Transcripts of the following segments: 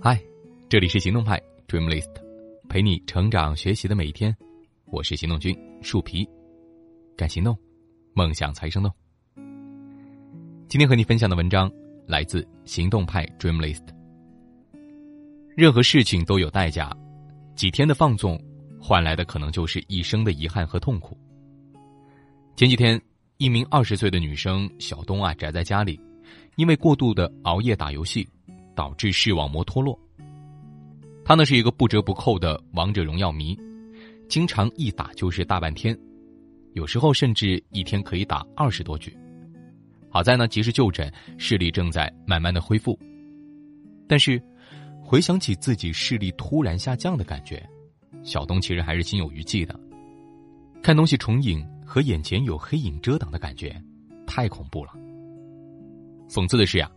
嗨，这里是行动派 Dreamlist，陪你成长学习的每一天。我是行动君树皮，敢行动，梦想才生动。今天和你分享的文章来自行动派 Dreamlist。任何事情都有代价，几天的放纵换来的可能就是一生的遗憾和痛苦。前几天，一名二十岁的女生小东啊，宅在家里，因为过度的熬夜打游戏。导致视网膜脱落。他呢是一个不折不扣的王者荣耀迷，经常一打就是大半天，有时候甚至一天可以打二十多局。好在呢及时就诊，视力正在慢慢的恢复。但是，回想起自己视力突然下降的感觉，小东其实还是心有余悸的。看东西重影和眼前有黑影遮挡的感觉，太恐怖了。讽刺的是呀。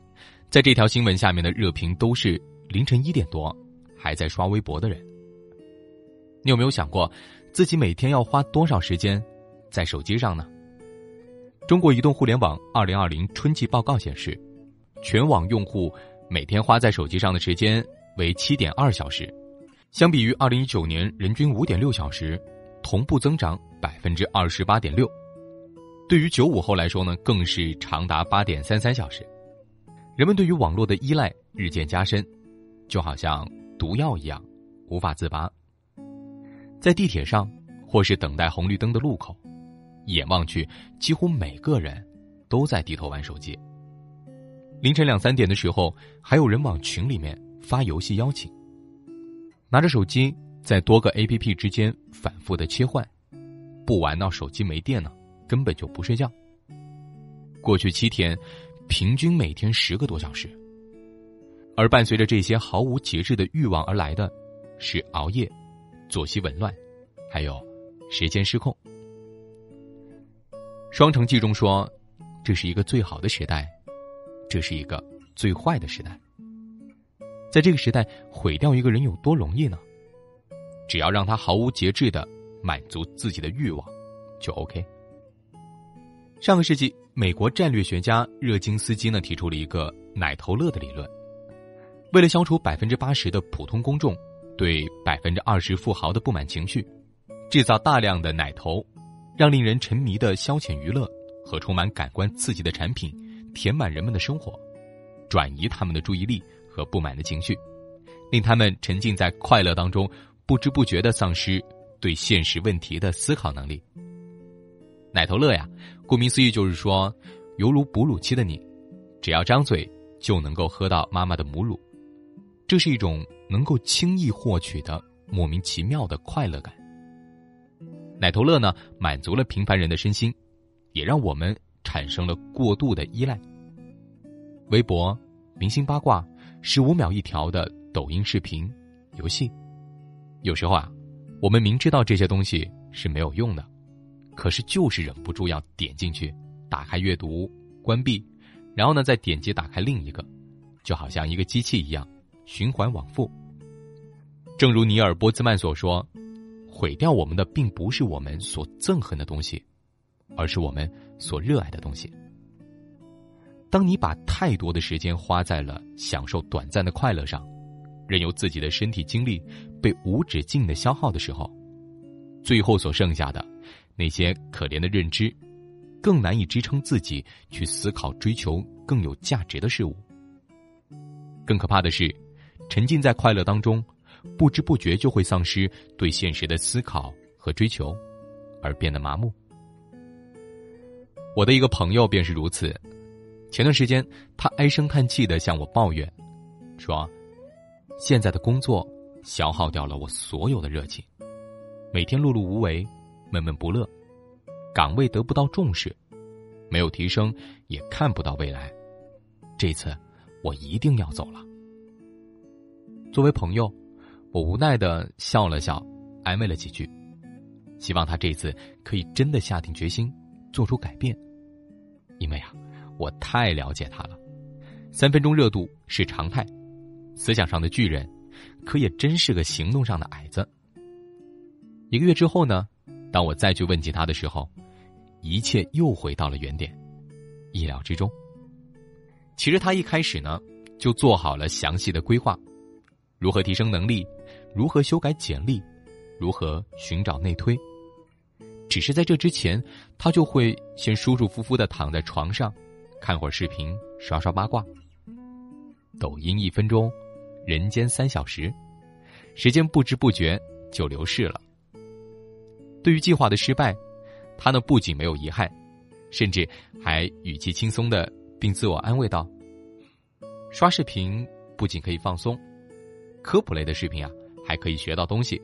在这条新闻下面的热评都是凌晨一点多还在刷微博的人。你有没有想过，自己每天要花多少时间在手机上呢？中国移动互联网二零二零春季报告显示，全网用户每天花在手机上的时间为七点二小时，相比于二零一九年人均五点六小时，同步增长百分之二十八点六。对于九五后来说呢，更是长达八点三三小时。人们对于网络的依赖日渐加深，就好像毒药一样，无法自拔。在地铁上，或是等待红绿灯的路口，一眼望去，几乎每个人都在低头玩手机。凌晨两三点的时候，还有人往群里面发游戏邀请。拿着手机在多个 APP 之间反复的切换，不玩到手机没电了，根本就不睡觉。过去七天。平均每天十个多小时，而伴随着这些毫无节制的欲望而来的，是熬夜、作息紊乱，还有时间失控。双城记中说：“这是一个最好的时代，这是一个最坏的时代。在这个时代，毁掉一个人有多容易呢？只要让他毫无节制的满足自己的欲望，就 OK。”上个世纪，美国战略学家热金斯基呢提出了一个“奶头乐”的理论。为了消除百分之八十的普通公众对百分之二十富豪的不满情绪，制造大量的奶头，让令人沉迷的消遣娱乐和充满感官刺激的产品填满人们的生活，转移他们的注意力和不满的情绪，令他们沉浸在快乐当中，不知不觉的丧失对现实问题的思考能力。奶头乐呀，顾名思义就是说，犹如哺乳期的你，只要张嘴就能够喝到妈妈的母乳，这是一种能够轻易获取的莫名其妙的快乐感。奶头乐呢，满足了平凡人的身心，也让我们产生了过度的依赖。微博、明星八卦、十五秒一条的抖音视频、游戏，有时候啊，我们明知道这些东西是没有用的。可是就是忍不住要点进去，打开阅读，关闭，然后呢再点击打开另一个，就好像一个机器一样，循环往复。正如尼尔波兹曼所说：“毁掉我们的并不是我们所憎恨的东西，而是我们所热爱的东西。”当你把太多的时间花在了享受短暂的快乐上，任由自己的身体精力被无止境的消耗的时候，最后所剩下的。那些可怜的认知，更难以支撑自己去思考、追求更有价值的事物。更可怕的是，沉浸在快乐当中，不知不觉就会丧失对现实的思考和追求，而变得麻木。我的一个朋友便是如此。前段时间，他唉声叹气的向我抱怨，说：“现在的工作消耗掉了我所有的热情，每天碌碌无为。”闷闷不乐，岗位得不到重视，没有提升，也看不到未来。这次我一定要走了。作为朋友，我无奈的笑了笑，安慰了几句，希望他这次可以真的下定决心做出改变。因为啊，我太了解他了，三分钟热度是常态，思想上的巨人，可也真是个行动上的矮子。一个月之后呢？当我再去问起他的时候，一切又回到了原点，意料之中。其实他一开始呢，就做好了详细的规划，如何提升能力，如何修改简历，如何寻找内推。只是在这之前，他就会先舒舒服服的躺在床上，看会儿视频，刷刷八卦。抖音一分钟，人间三小时，时间不知不觉就流逝了。对于计划的失败，他呢不仅没有遗憾，甚至还语气轻松的，并自我安慰道：“刷视频不仅可以放松，科普类的视频啊还可以学到东西，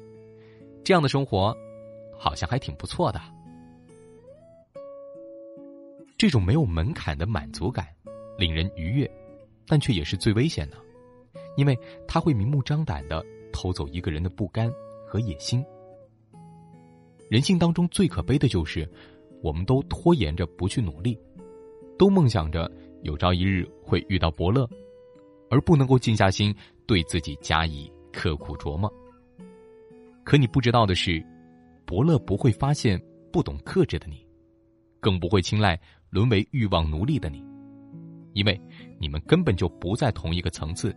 这样的生活。”好像还挺不错的。这种没有门槛的满足感，令人愉悦，但却也是最危险的，因为他会明目张胆的偷走一个人的不甘和野心。人性当中最可悲的就是，我们都拖延着不去努力，都梦想着有朝一日会遇到伯乐，而不能够静下心对自己加以刻苦琢磨。可你不知道的是。伯乐不会发现不懂克制的你，更不会青睐沦为欲望奴隶的你，因为你们根本就不在同一个层次，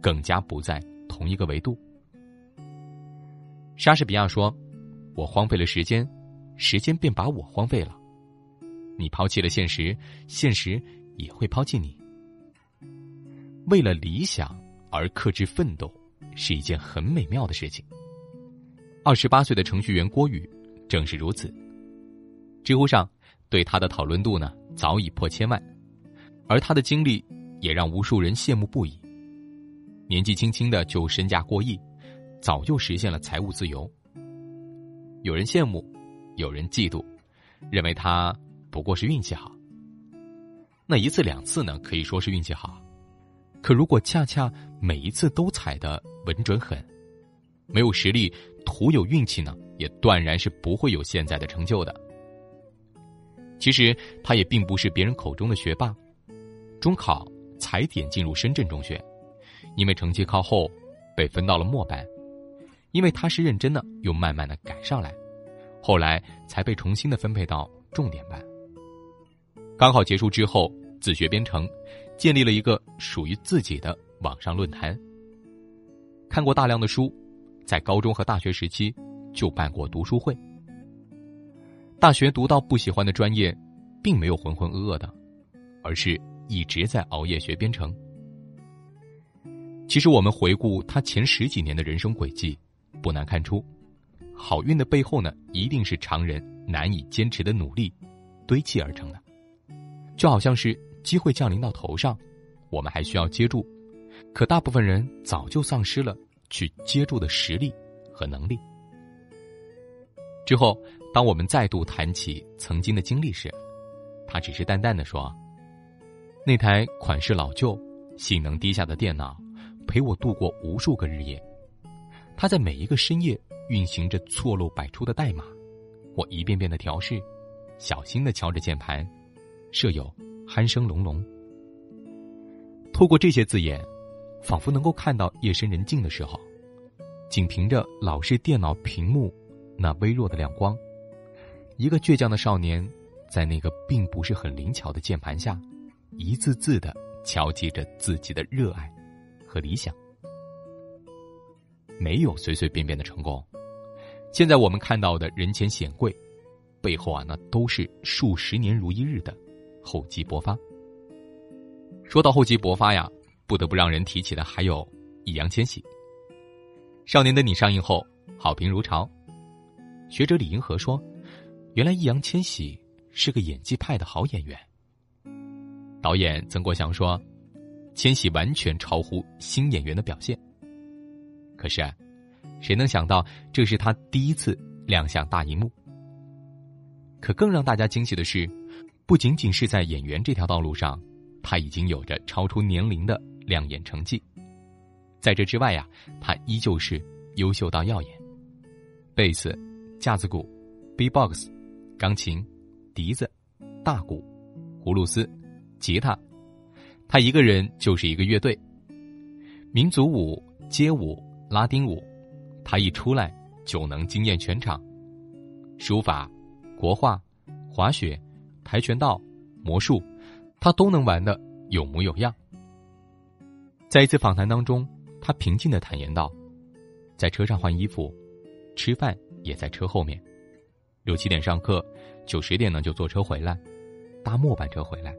更加不在同一个维度。莎士比亚说：“我荒废了时间，时间便把我荒废了。你抛弃了现实，现实也会抛弃你。为了理想而克制奋斗，是一件很美妙的事情。”二十八岁的程序员郭宇，正是如此。知乎上对他的讨论度呢，早已破千万，而他的经历也让无数人羡慕不已。年纪轻轻的就身价过亿，早就实现了财务自由。有人羡慕，有人嫉妒，认为他不过是运气好。那一次两次呢，可以说是运气好，可如果恰恰每一次都踩得稳准狠。没有实力，徒有运气呢，也断然是不会有现在的成就的。其实他也并不是别人口中的学霸，中考踩点进入深圳中学，因为成绩靠后，被分到了末班，因为他是认真的，又慢慢的赶上来，后来才被重新的分配到重点班。高考结束之后，自学编程，建立了一个属于自己的网上论坛，看过大量的书。在高中和大学时期，就办过读书会。大学读到不喜欢的专业，并没有浑浑噩噩的，而是一直在熬夜学编程。其实我们回顾他前十几年的人生轨迹，不难看出，好运的背后呢，一定是常人难以坚持的努力堆砌而成的。就好像是机会降临到头上，我们还需要接住，可大部分人早就丧失了。去接住的实力和能力。之后，当我们再度谈起曾经的经历时，他只是淡淡的说：“那台款式老旧、性能低下的电脑，陪我度过无数个日夜。他在每一个深夜运行着错漏百出的代码，我一遍遍的调试，小心的敲着键盘，舍友鼾声隆隆。透过这些字眼。”仿佛能够看到夜深人静的时候，仅凭着老式电脑屏幕那微弱的亮光，一个倔强的少年，在那个并不是很灵巧的键盘下，一字字的敲击着自己的热爱和理想。没有随随便便的成功，现在我们看到的人前显贵，背后啊，那都是数十年如一日的厚积薄发。说到厚积薄发呀。不得不让人提起的还有易烊千玺，《少年的你》上映后好评如潮。学者李银河说：“原来易烊千玺是个演技派的好演员。”导演曾国祥说：“千玺完全超乎新演员的表现。”可是，谁能想到这是他第一次亮相大荧幕？可更让大家惊喜的是，不仅仅是在演员这条道路上，他已经有着超出年龄的。亮眼成绩，在这之外呀，他依旧是优秀到耀眼。贝斯、架子鼓、B-box、钢琴、笛子、大鼓、葫芦丝、吉他，他一个人就是一个乐队。民族舞、街舞、拉丁舞，他一出来就能惊艳全场。书法、国画、滑雪、跆拳道、魔术，他都能玩的有模有样。在一次访谈当中，他平静的坦言道：“在车上换衣服，吃饭也在车后面，六七点上课，九十点呢就坐车回来，搭末班车回来，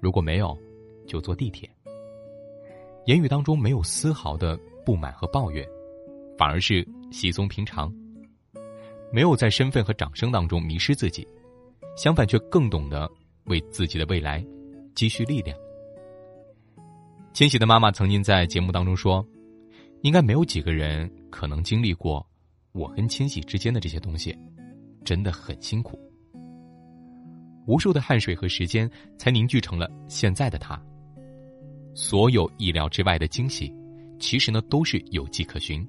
如果没有，就坐地铁。”言语当中没有丝毫的不满和抱怨，反而是稀松平常，没有在身份和掌声当中迷失自己，相反却更懂得为自己的未来积蓄力量。千玺的妈妈曾经在节目当中说：“应该没有几个人可能经历过我跟千玺之间的这些东西，真的很辛苦。无数的汗水和时间才凝聚成了现在的他。所有意料之外的惊喜，其实呢都是有迹可循。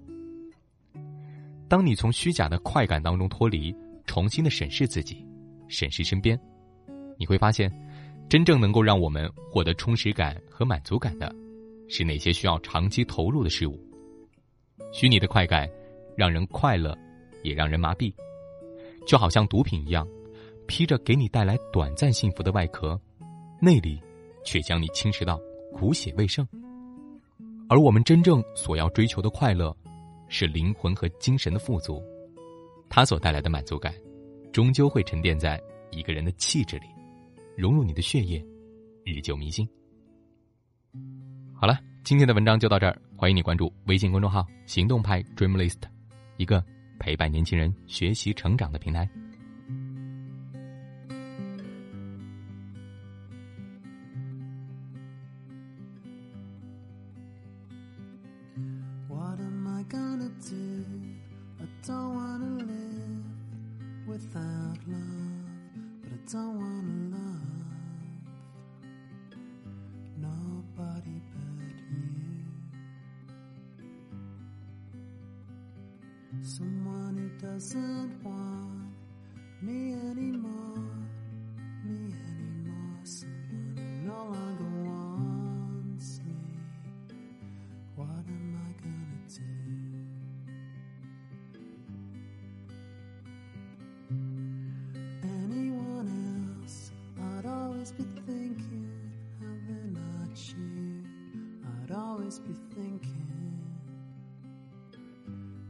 当你从虚假的快感当中脱离，重新的审视自己，审视身边，你会发现。”真正能够让我们获得充实感和满足感的，是那些需要长期投入的事物。虚拟的快感，让人快乐，也让人麻痹，就好像毒品一样，披着给你带来短暂幸福的外壳，内里却将你侵蚀到骨血未剩。而我们真正所要追求的快乐，是灵魂和精神的富足，它所带来的满足感，终究会沉淀在一个人的气质里。融入你的血液，日久弥新。好了，今天的文章就到这儿，欢迎你关注微信公众号“行动派 Dreamlist”，一个陪伴年轻人学习成长的平台。gonna do? I don't wanna live without love, but I don't wanna love nobody but you. Someone who doesn't must be thinking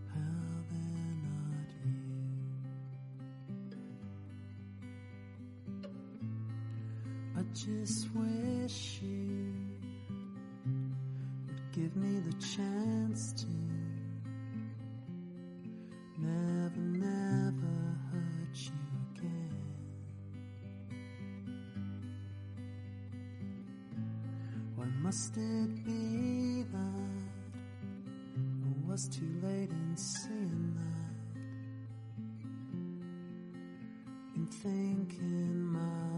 how they're not here. I just wish you would give me the chance to. Late in seeing that? In thinking my